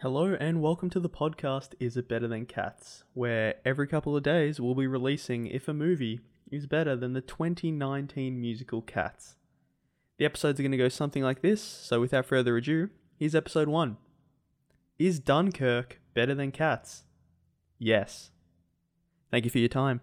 Hello and welcome to the podcast Is It Better Than Cats, where every couple of days we'll be releasing if a movie is better than the 2019 musical Cats. The episodes are going to go something like this, so without further ado, here's episode 1. Is Dunkirk better than Cats? Yes. Thank you for your time.